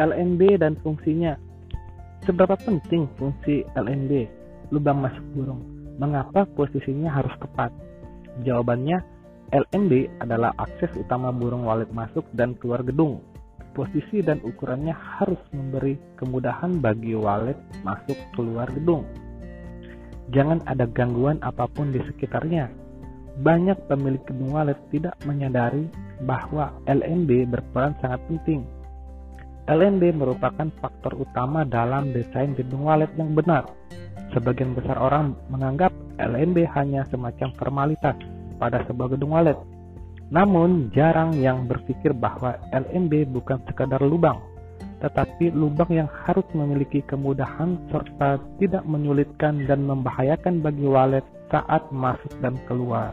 LNB dan fungsinya. Seberapa penting fungsi LNB, lubang masuk burung? Mengapa posisinya harus tepat? Jawabannya, LNB adalah akses utama burung walet masuk dan keluar gedung. Posisi dan ukurannya harus memberi kemudahan bagi walet masuk keluar gedung. Jangan ada gangguan apa pun di sekitarnya. Banyak pemilik gedung walet tidak menyadari bahwa LNB berperan sangat penting LNB merupakan faktor utama dalam desain gedung walet yang benar. Sebagian besar orang menganggap LNB hanya semacam formalitas pada sebuah gedung walet. Namun, jarang yang berpikir bahwa LNB bukan sekadar lubang, tetapi lubang yang harus memiliki kemudahan serta tidak menyulitkan dan membahayakan bagi walet saat masuk dan keluar.